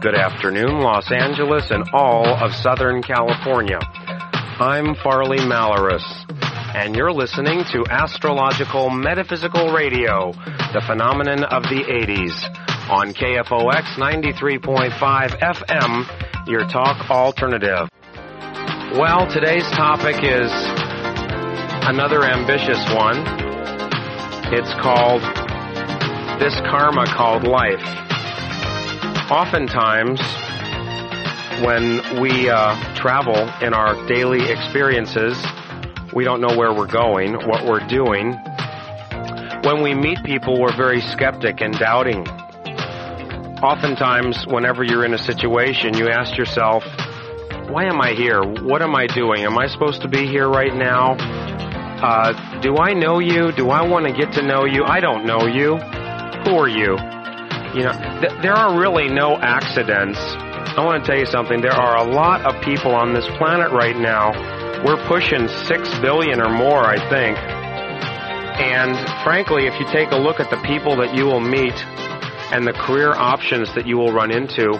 Good afternoon, Los Angeles and all of Southern California. I'm Farley Malaris, and you're listening to Astrological Metaphysical Radio, the phenomenon of the 80s, on KFOX 93.5 FM, your talk alternative. Well, today's topic is another ambitious one. It's called This Karma Called Life oftentimes when we uh, travel in our daily experiences, we don't know where we're going, what we're doing. When we meet people, we're very skeptic and doubting. Oftentimes, whenever you're in a situation, you ask yourself, why am I here? What am I doing? Am I supposed to be here right now? Uh, do I know you? Do I want to get to know you? I don't know you. Who are you? You know, th- there are really no accidents. I want to tell you something. There are a lot of people on this planet right now. We're pushing six billion or more, I think. And frankly, if you take a look at the people that you will meet and the career options that you will run into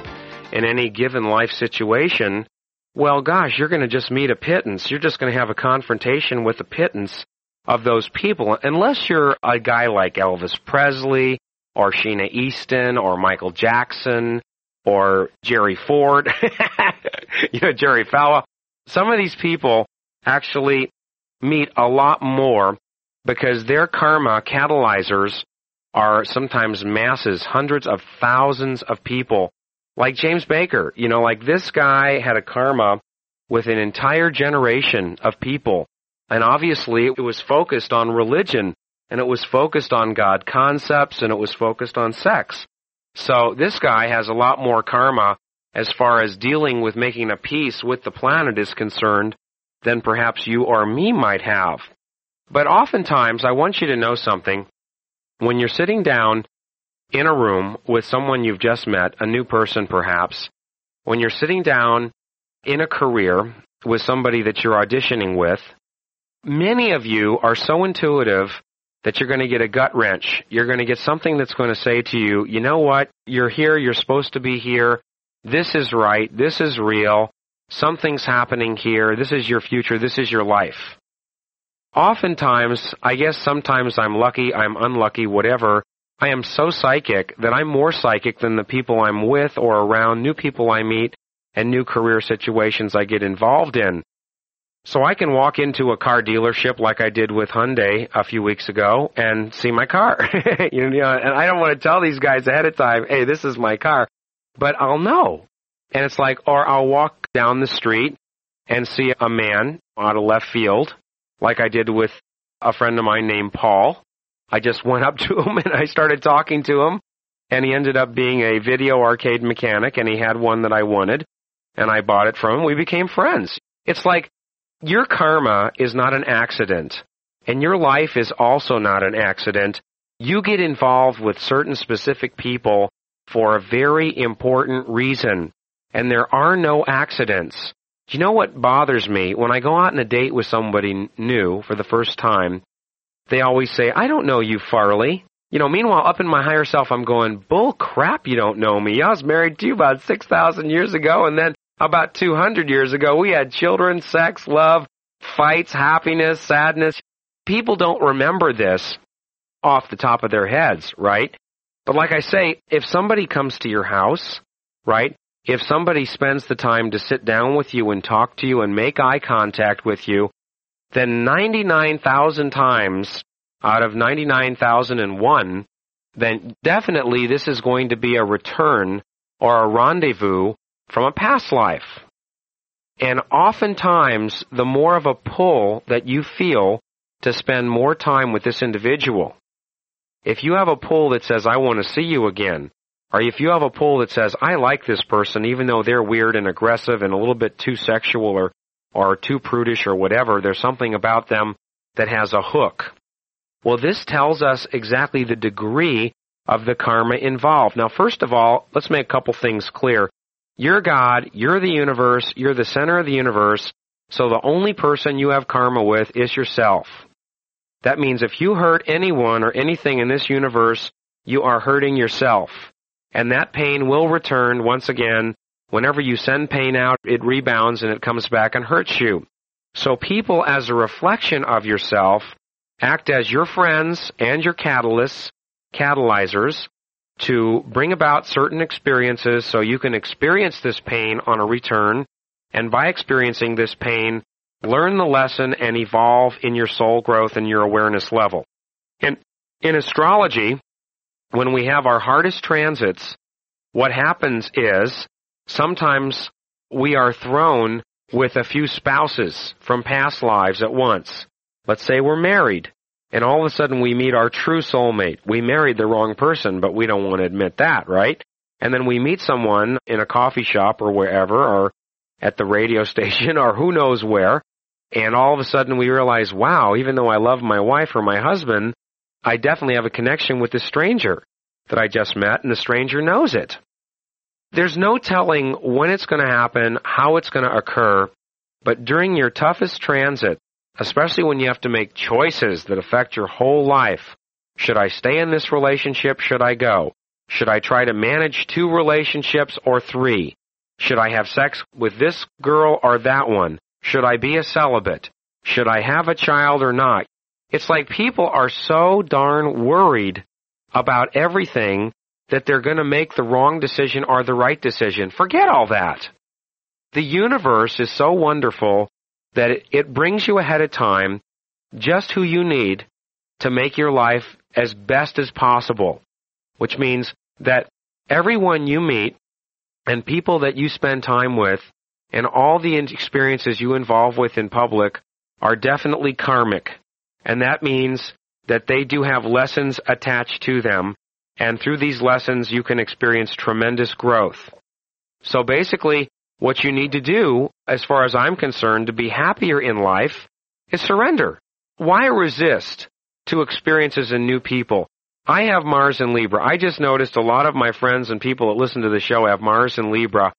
in any given life situation, well, gosh, you're going to just meet a pittance. You're just going to have a confrontation with a pittance of those people. Unless you're a guy like Elvis Presley or Sheena Easton or Michael Jackson or Jerry Ford, you know, Jerry Falwell. Some of these people actually meet a lot more because their karma catalyzers are sometimes masses, hundreds of thousands of people. Like James Bakker, you know, like this guy had a karma with an entire generation of people. And obviously it was focused on religion and it was focused on God concepts and it was focused on sex. So this guy has a lot more karma as far as dealing with making a peace with the planet is concerned than perhaps you or me might have. But oftentimes, I want you to know something. When you're sitting down in a room with someone you've just met, a new person perhaps, when you're sitting down in a career with somebody that you're auditioning with, many of you are so intuitive that you're going to get a gut wrench. You're going to get something that's going to say to you, you know what? You're here. You're supposed to be here. This is right. This is real. Something's happening here. This is your future. This is your life. Oftentimes, I guess sometimes I'm lucky, I'm unlucky, whatever. I am so psychic that I'm more psychic than the people I'm with or around, new people I meet, and new career situations I get involved in. So I can walk into a car dealership like I did with Hyundai a few weeks ago and see my car. you know, and I don't want to tell these guys ahead of time, hey, this is my car, but I'll know. And it's like, or I'll walk down the street and see a man out of left field, like I did with a friend of mine named Paul. I just went up to him and I started talking to him, and he ended up being a video arcade mechanic, and he had one that I wanted, and I bought it from him. We became friends. It's like your karma is not an accident, and your life is also not an accident. You get involved with certain specific people for a very important reason, and there are no accidents. You know what bothers me? When I go out on a date with somebody new for the first time, they always say, I don't know you, Farley. You know, meanwhile, up in my higher self, I'm going, bull crap, you don't know me. I was married to you about 6,000 years ago, and then about 200 years ago, we had children, sex, love, fights, happiness, sadness. People don't remember this off the top of their heads, right? But like I say, if somebody comes to your house, right? If somebody spends the time to sit down with you and talk to you and make eye contact with you, then 99,000 times out of 99,001, then definitely this is going to be a return or a rendezvous from a past life. And oftentimes, the more of a pull that you feel to spend more time with this individual, if you have a pull that says, I want to see you again, or if you have a pull that says, I like this person even though they're weird and aggressive and a little bit too sexual or, or too prudish or whatever, there's something about them that has a hook. Well, this tells us exactly the degree of the karma involved. Now, first of all, let's make a couple things clear. You're God, you're the universe, you're the center of the universe, so the only person you have karma with is yourself. That means if you hurt anyone or anything in this universe, you are hurting yourself. and that pain will return once again. Whenever you send pain out, it rebounds and it comes back and hurts you. So people as a reflection of yourself act as your friends and your catalysts, catalyzers, to bring about certain experiences so you can experience this pain on a return, and by experiencing this pain, learn the lesson and evolve in your soul growth and your awareness level. And in astrology, when we have our hardest transits, what happens is sometimes we are thrown with a few spouses from past lives at once. Let's say we're married, and all of a sudden we meet our true soulmate. We married the wrong person, but we don't want to admit that, right? And then we meet someone in a coffee shop or wherever, or at the radio station, or who knows where, and all of a sudden we realize, wow, even though I love my wife or my husband, I definitely have a connection with this stranger that I just met, and the stranger knows it. There's no telling when it's going to happen, how it's going to occur, but during your toughest transit, especially when you have to make choices that affect your whole life, should I stay in this relationship? Should I go? Should I try to manage two relationships or three? Should I have sex with this girl or that one? Should I be a celibate? Should I have a child or not? It's like people are so darn worried about everything that they're going to make the wrong decision or the right decision. Forget all that. The universe is so wonderful that it, brings you ahead of time just who you need to make your life as best as possible, which means that everyone you meet and people that you spend time with and all the experiences you involve with in public are definitely karmic. And that means that they do have lessons attached to them and through these lessons you can experience tremendous growth. So basically, what you need to do, as far as I'm concerned, to be happier in life is surrender. Why resist to experiences and new people? I have Mars and Libra. I just noticed a lot of my friends and people that listen to the show have Mars and Libra.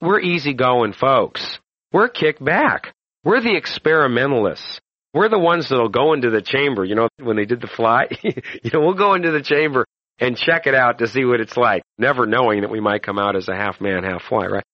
We're easygoing folks. We're kick back. We're the experimentalists. We're the ones that'll go into the chamber. You know, when they did the fly, you know, we'll go into the chamber and check it out to see what it's like, never knowing that we might come out as a half man, half fly, right?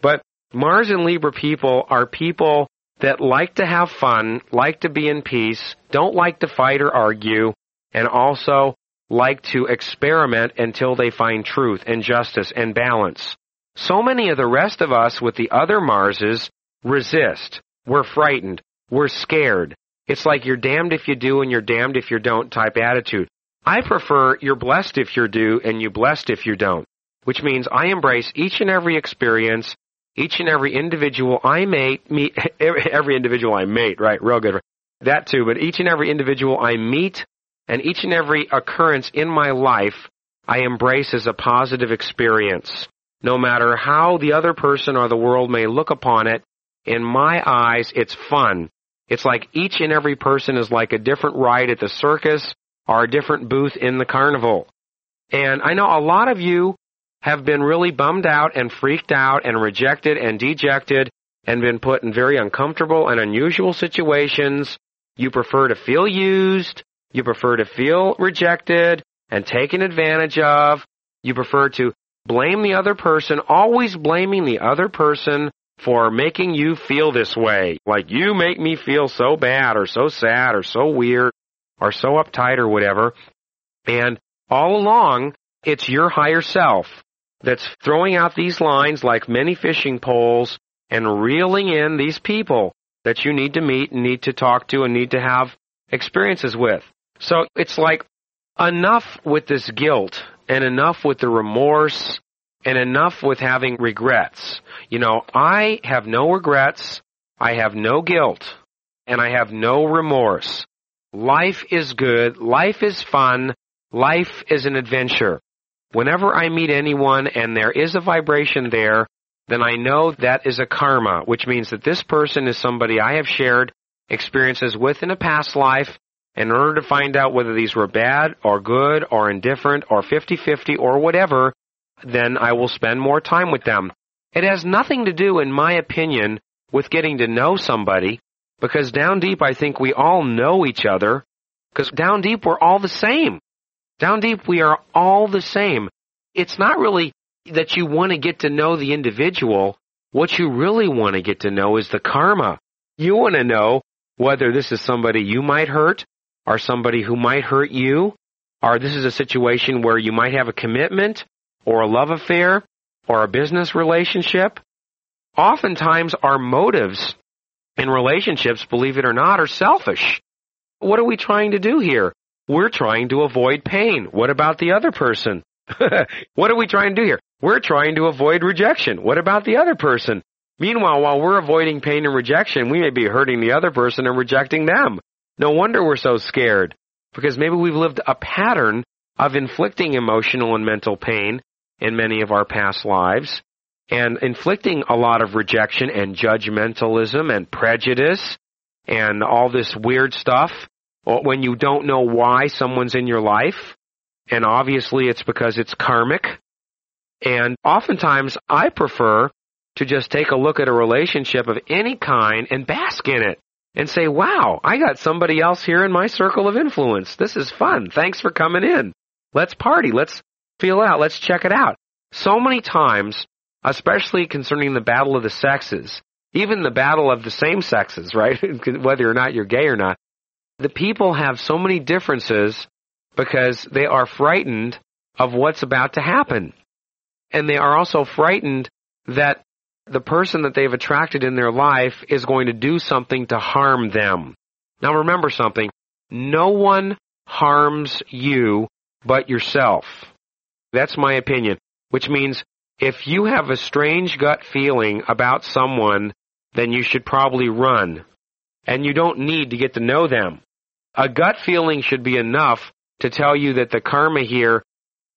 But Mars and Libra people are people that like to have fun, like to be in peace, don't like to fight or argue, and also like to experiment until they find truth and justice and balance. So many of the rest of us with the other Marses resist. We're frightened. We're scared. It's like you're damned if you do and you're damned if you don't type attitude. I prefer you're blessed if you do and you blessed if you don't, which means I embrace each and every experience, each and every individual I meet, every individual I mate, right, real good. That too, but each and every individual I meet and each and every occurrence in my life I embrace as a positive experience. No matter how the other person or the world may look upon it, in my eyes, it's fun. It's like each and every person is like a different ride at the circus or a different booth in the carnival. And I know a lot of you have been really bummed out and freaked out and rejected and dejected and been put in very uncomfortable and unusual situations. You prefer to feel used. You prefer to feel rejected and taken advantage of. You prefer to blame the other person, always blaming the other person for making you feel this way. Like you make me feel so bad or so sad or so weird or so uptight or whatever. And all along, it's your higher self that's throwing out these lines like many fishing poles and reeling in these people that you need to meet and need to talk to and need to have experiences with. So it's like enough with this guilt and enough with the remorse and enough with having regrets. You know, I have no regrets. I have no guilt and I have no remorse. Life is good. Life is fun. Life is an adventure. Whenever I meet anyone and there is a vibration there, then I know that is a karma, which means that this person is somebody I have shared experiences with in a past life. In order to find out whether these were bad or good or indifferent or 50-50 or whatever, then I will spend more time with them. It has nothing to do, in my opinion, with getting to know somebody. Because down deep, I think we all know each other. Because down deep, we're all the same. Down deep, we are all the same. it's not really that you want to get to know the individual. What you really want to get to know is the karma. You want to know whether this is somebody you might hurt or somebody who might hurt you, or this is a situation where you might have a commitment or a love affair or a business relationship. Oftentimes our motives in relationships, believe it or not, are selfish. What are we trying to do here? We're trying to avoid pain. What about the other person? what are we trying to do here? We're trying to avoid rejection. What about the other person? Meanwhile, while we're avoiding pain and rejection, we may be hurting the other person and rejecting them. No wonder we're so scared. Because maybe we've lived a pattern of inflicting emotional and mental pain in many of our past lives and inflicting a lot of rejection and judgmentalism and prejudice and all this weird stuff when you don't know why someone's in your life. And obviously it's because it's karmic. And oftentimes I prefer to just take a look at a relationship of any kind and bask in it and say, wow, I got somebody else here in my circle of influence. This is fun. Thanks for coming in. Let's party. Let's feel out. Let's check it out. So many times, especially concerning the battle of the sexes, even the battle of the same sexes, right? Whether or not you're gay or not, the people have so many differences because they are frightened of what's about to happen. And they are also frightened that the person that they've attracted in their life is going to do something to harm them. Now remember something. No one harms you but yourself. That's my opinion. Which means if you have a strange gut feeling about someone, then you should probably run. And you don't need to get to know them. A gut feeling should be enough to tell you that the karma here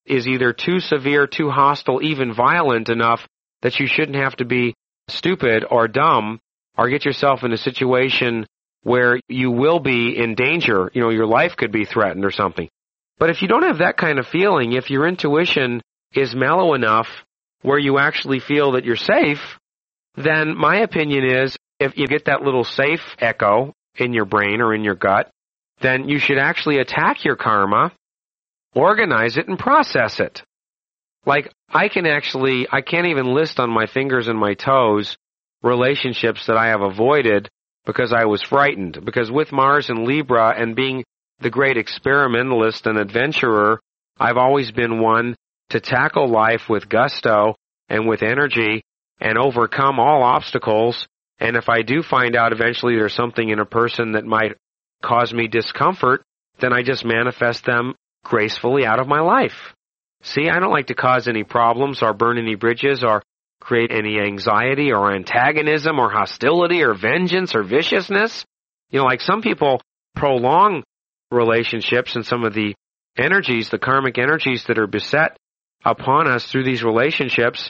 is either too severe, too hostile, even violent enough that you shouldn't have to be stupid or dumb or get yourself in a situation where you will be in danger. You know, your life could be threatened or something. But if you don't have that kind of feeling, if your intuition is mellow enough where you actually feel that you're safe, then my opinion is if you get that little safe echo in your brain or in your gut, then you should actually attack your karma, organize it, and process it. Like, I can actually, I can't even list on my fingers and my toes relationships that I have avoided because I was frightened. Because with Mars and Libra and being the great experimentalist and adventurer, I've always been one to tackle life with gusto and with energy and overcome all obstacles. And if I do find out eventually there's something in a person that might cause me discomfort, then I just manifest them gracefully out of my life. See, I don't like to cause any problems or burn any bridges or create any anxiety or antagonism or hostility or vengeance or viciousness. You know, like some people prolong relationships and some of the energies, the karmic energies that are beset upon us through these relationships.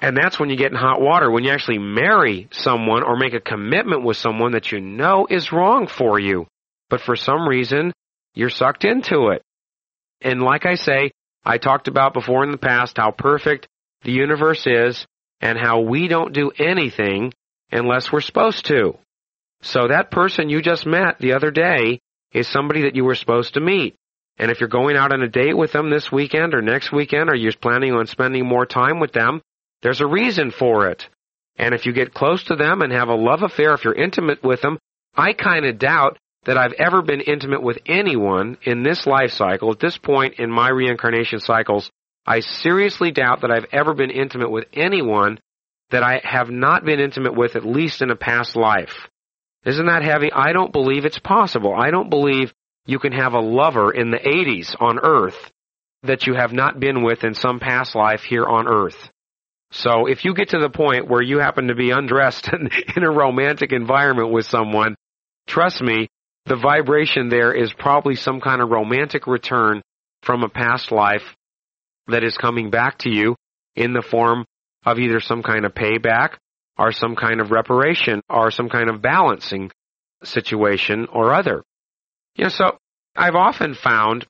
And that's when you get in hot water, when you actually marry someone or make a commitment with someone that you know is wrong for you. But for some reason, you're sucked into it. And like I say, I talked about before in the past how perfect the universe is and how we don't do anything unless we're supposed to. So that person you just met the other day is somebody that you were supposed to meet. And if you're going out on a date with them this weekend or next weekend or you're planning on spending more time with them, there's a reason for it. And if you get close to them and have a love affair, if you're intimate with them, I kind of doubt that I've ever been intimate with anyone in this life cycle. At this point in my reincarnation cycles, I seriously doubt that I've ever been intimate with anyone that I have not been intimate with at least in a past life. Isn't that heavy? I don't believe it's possible. I don't believe you can have a lover in the 80s on earth that you have not been with in some past life here on earth. So if you get to the point where you happen to be undressed in, in a romantic environment with someone, trust me, the vibration there is probably some kind of romantic return from a past life that is coming back to you in the form of either some kind of payback or some kind of reparation or some kind of balancing situation or other. You know, so I've often found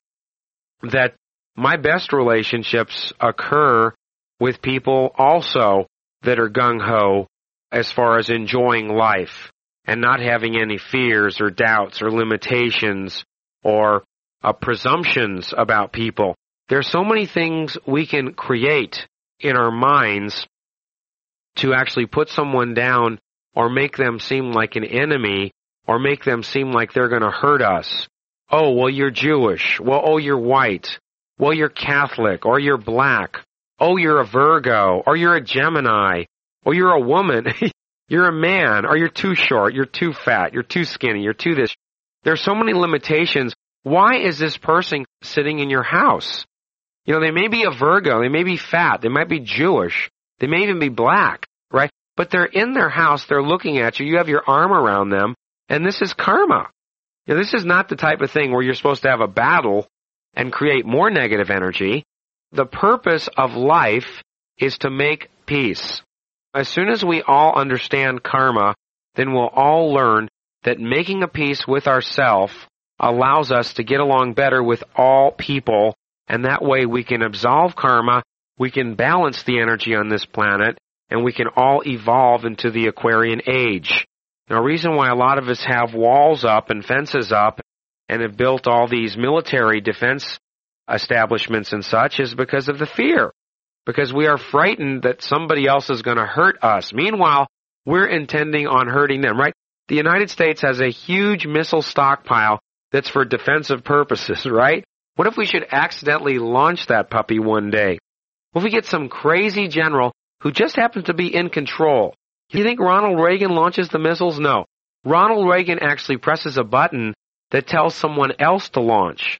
that my best relationships occur with people also that are gung ho as far as enjoying life and not having any fears or doubts or limitations or uh, presumptions about people. There's so many things we can create in our minds to actually put someone down or make them seem like an enemy or make them seem like they're going to hurt us. Oh, well, you're Jewish. Well, oh, you're white. Well, you're Catholic or you're black. Oh, you're a Virgo or you're a Gemini or you're a woman. you're a man or you're too short. You're too fat. You're too skinny. You're too this. There's so many limitations. Why is this person sitting in your house? You know, they may be a Virgo. They may be fat. They might be Jewish. They may even be black, right? But they're in their house. They're looking at you. You have your arm around them. And this is karma. You know, this is not the type of thing where you're supposed to have a battle and create more negative energy. The purpose of life is to make peace. As soon as we all understand karma, then we'll all learn that making a peace with ourself allows us to get along better with all people, and that way we can absolve karma, we can balance the energy on this planet, and we can all evolve into the Aquarian age. Now, a reason why a lot of us have walls up and fences up and have built all these military defense establishments and such is because of the fear. Because we are frightened that somebody else is going to hurt us. Meanwhile, we're intending on hurting them, right? The United States has a huge missile stockpile that's for defensive purposes, right? What if we should accidentally launch that puppy one day? What if we get some crazy general who just happens to be in control? Do you think Ronald Reagan launches the missiles? No. Ronald Reagan actually presses a button that tells someone else to launch.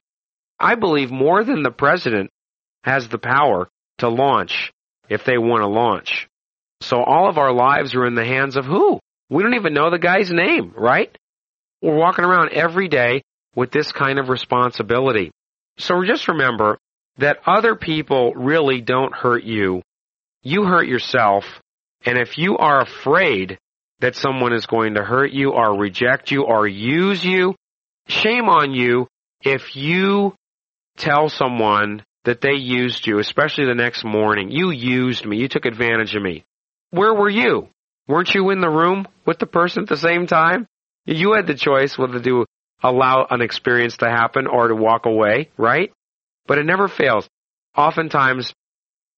I believe more than the president has the power to launch if they want to launch. So all of our lives are in the hands of who? We don't even know the guy's name, right? We're walking around every day with this kind of responsibility. So just remember that other people really don't hurt you. You hurt yourself. And if you are afraid that someone is going to hurt you or reject you or use you, shame on you if you tell someone that they used you, especially the next morning. You used me. You took advantage of me. Where were you? Weren't you in the room with the person at the same time? You had the choice whether to allow an experience to happen or to walk away, right? But it never fails. Oftentimes,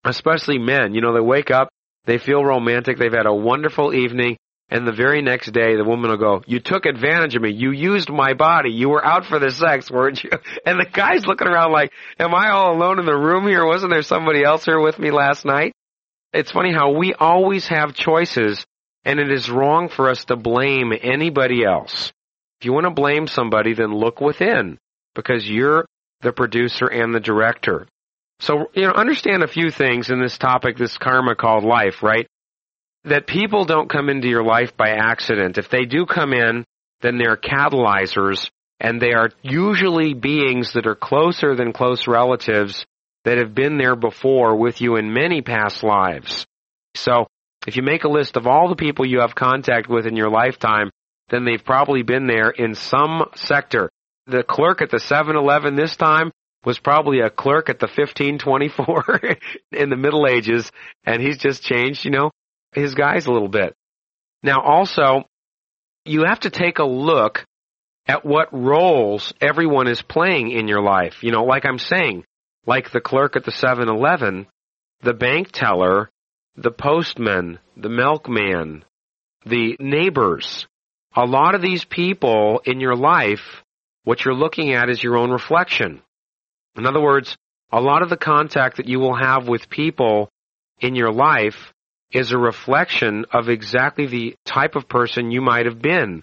especially men, you know, they wake up, they feel romantic, they've had a wonderful evening, and the very next day the woman will go, you took advantage of me, you used my body, you were out for the sex, weren't you? And the guy's looking around like, am I all alone in the room here? Wasn't there somebody else here with me last night? It's funny how we always have choices, and it is wrong for us to blame anybody else. If you want to blame somebody, then look within because you're the producer and the director. So, you know, understand a few things in this topic, this karma called life, right? That people don't come into your life by accident. If they do come in, then they're catalyzers and they are usually beings that are closer than close relatives that have been there before with you in many past lives. So, if you make a list of all the people you have contact with in your lifetime, then they've probably been there in some sector. The clerk at the 7-Eleven this time was probably a clerk at the 1524 in the Middle Ages, and he's just changed, you know, his guise a little bit. Now also, you have to take a look at what roles everyone is playing in your life. You know, like I'm saying, like the clerk at the 7-Eleven, the bank teller, the postman, the milkman, the neighbors, a lot of these people in your life, what you're looking at is your own reflection. In other words, a lot of the contact that you will have with people in your life is a reflection of exactly the type of person you might have been.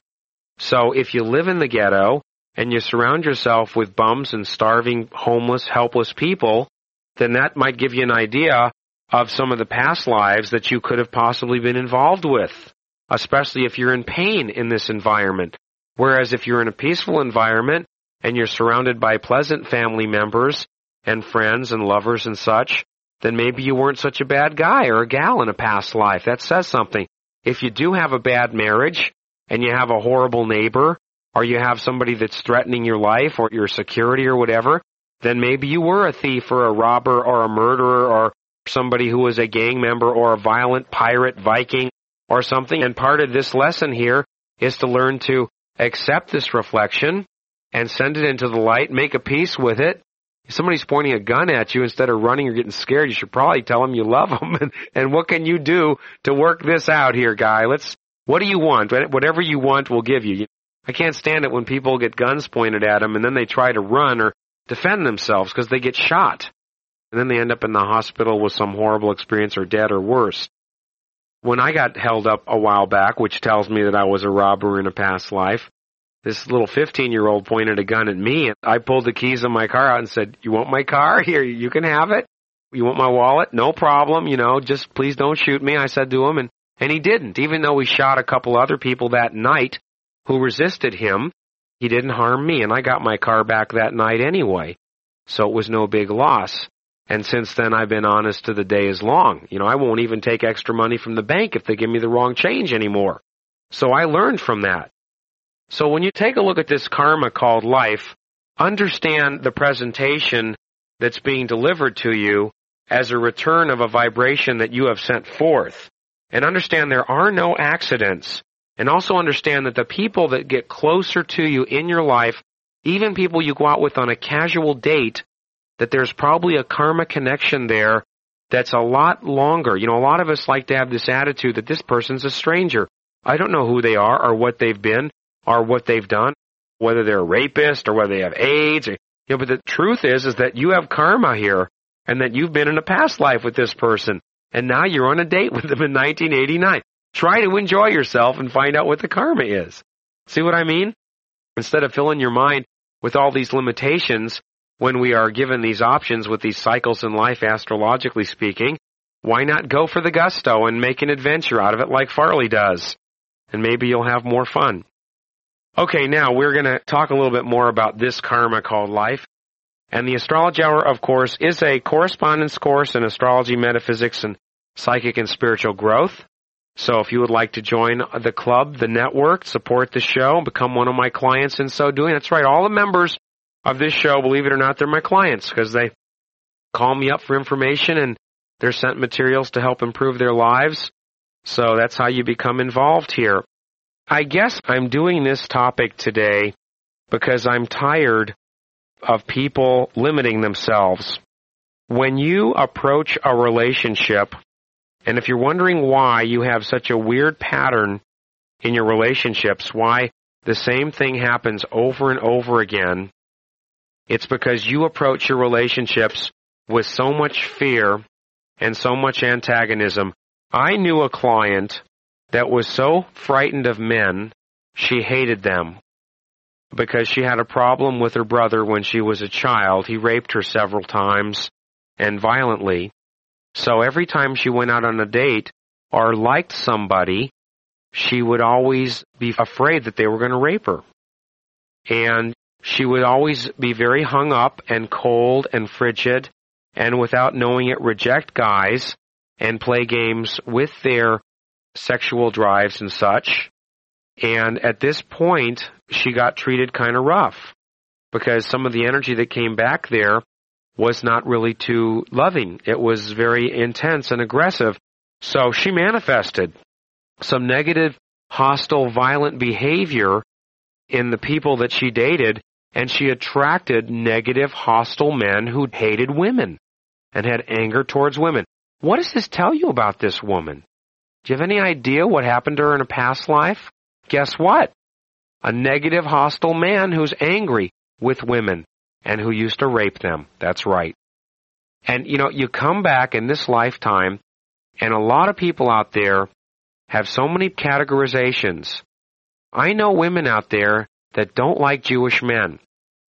So if you live in the ghetto and you surround yourself with bums and starving, homeless, helpless people, then that might give you an idea of some of the past lives that you could have possibly been involved with especially if you're in pain in this environment. Whereas if you're in a peaceful environment and you're surrounded by pleasant family members and friends and lovers and such, then maybe you weren't such a bad guy or a gal in a past life. That says something. If you do have a bad marriage and you have a horrible neighbor or you have somebody that's threatening your life or your security or whatever, then maybe you were a thief or a robber or a murderer or somebody who was a gang member or a violent pirate, Viking, or something. And part of this lesson here is to learn to accept this reflection and send it into the light, make a peace with it. If somebody's pointing a gun at you instead of running or getting scared, you should probably tell them you love them. And, and what can you do to work this out here, guy? Let's, what do you want? Whatever you want, we'll give you. I can't stand it when people get guns pointed at them and then they try to run or defend themselves because they get shot. And then they end up in the hospital with some horrible experience or dead or worse. When I got held up a while back, which tells me that I was a robber in a past life, this little 15 year old pointed a gun at me and I pulled the keys of my car out and said, you want my car? Here, you can have it. You want my wallet? No problem. You know, just please don't shoot me. I said to him and, and he didn't. Even though he shot a couple other people that night who resisted him, he didn't harm me and I got my car back that night anyway. So it was no big loss. And since then I've been honest to the day is long. You know, I won't even take extra money from the bank if they give me the wrong change anymore. So I learned from that. So when you take a look at this karma called life, understand the presentation that's being delivered to you as a return of a vibration that you have sent forth. And understand there are no accidents. And also understand that the people that get closer to you in your life, even people you go out with on a casual date, that there's probably a karma connection there that's a lot longer. You know, a lot of us like to have this attitude that this person's a stranger. I don't know who they are or what they've been are what they've done, whether they're a rapist or whether they have AIDS. Or, you know, but the truth is, is that you have karma here and that you've been in a past life with this person and now you're on a date with them in 1989. Try to enjoy yourself and find out what the karma is. See what I mean? Instead of filling your mind with all these limitations when we are given these options with these cycles in life, astrologically speaking, why not go for the gusto and make an adventure out of it like Farley does? And maybe you'll have more fun. Okay, now we're going to talk a little bit more about this karma called life. And the Astrology Hour, of course, is a correspondence course in astrology, metaphysics, and psychic and spiritual growth. So if you would like to join the club, the network, support the show, become one of my clients in so doing, that's right, all the members of this show, believe it or not, they're my clients because they call me up for information and they're sent materials to help improve their lives. So that's how you become involved here. I guess I'm doing this topic today because I'm tired of people limiting themselves. When you approach a relationship, and if you're wondering why you have such a weird pattern in your relationships, why the same thing happens over and over again, it's because you approach your relationships with so much fear and so much antagonism. I knew a client that was so frightened of men, she hated them. Because she had a problem with her brother when she was a child. He raped her several times and violently. So every time she went out on a date or liked somebody, she would always be afraid that they were going to rape her. And she would always be very hung up and cold and frigid and without knowing it reject guys and play games with their sexual drives and such. And at this point, she got treated kind of rough because some of the energy that came back there was not really too loving. It was very intense and aggressive. So she manifested some negative, hostile, violent behavior in the people that she dated, and she attracted negative, hostile men who hated women and had anger towards women. What does this tell you about this woman? Do you have any idea what happened to her in a past life? Guess what? A negative, hostile man who's angry with women and who used to rape them. That's right. And you know, you come back in this lifetime and a lot of people out there have so many categorizations. I know women out there that don't like Jewish men.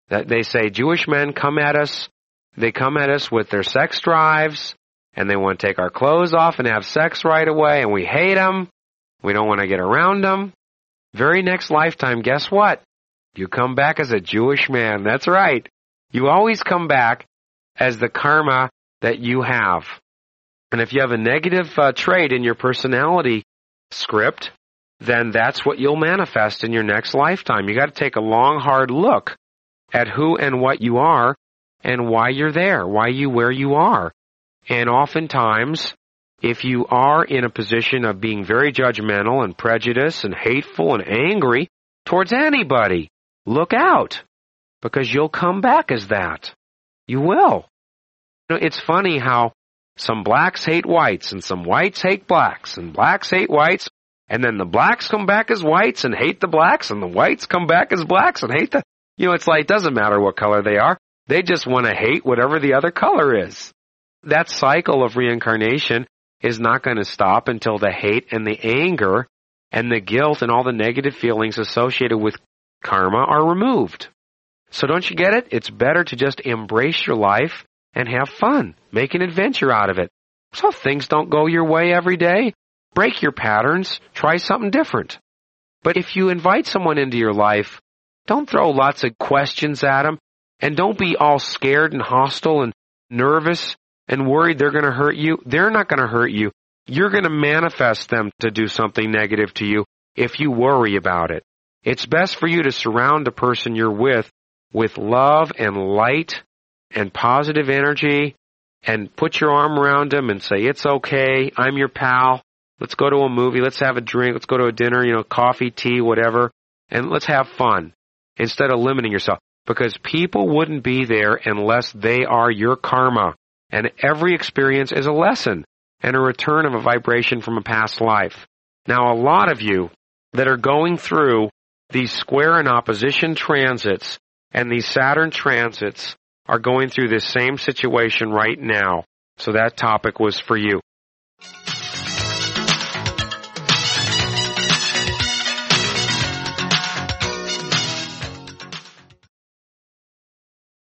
That they say Jewish men come at us, they come at us with their sex drives, and they want to take our clothes off and have sex right away, and we hate them. We don't want to get around them. Very next lifetime, guess what? You come back as a Jewish man. That's right. You always come back as the karma that you have. And if you have a negative uh, trait in your personality script, then that's what you'll manifest in your next lifetime. You got to take a long, hard look at who and what you are and why you're there, why you where you are. And oftentimes, if you are in a position of being very judgmental and prejudiced and hateful and angry towards anybody, look out because you'll come back as that. You will. You know, it's funny how some blacks hate whites and some whites hate blacks and blacks hate whites and then the blacks come back as whites and hate the blacks and the whites come back as blacks and hate the, you know, it's like, it doesn't matter what color they are. They just want to hate whatever the other color is. That cycle of reincarnation is not going to stop until the hate and the anger and the guilt and all the negative feelings associated with karma are removed. So don't you get it? It's better to just embrace your life and have fun. Make an adventure out of it. So things don't go your way every day. Break your patterns. Try something different. But if you invite someone into your life, don't throw lots of questions at them and don't be all scared and hostile and nervous and worried they're going to hurt you. They're not going to hurt you. You're going to manifest them to do something negative to you if you worry about it. It's best for you to surround the person you're with with love and light and positive energy and put your arm around them and say, it's okay. I'm your pal. Let's go to a movie. Let's have a drink. Let's go to a dinner, you know, coffee, tea, whatever. And let's have fun instead of limiting yourself because people wouldn't be there unless they are your karma. And every experience is a lesson and a return of a vibration from a past life. Now, a lot of you that are going through these square and opposition transits and these Saturn transits are going through this same situation right now. So that topic was for you.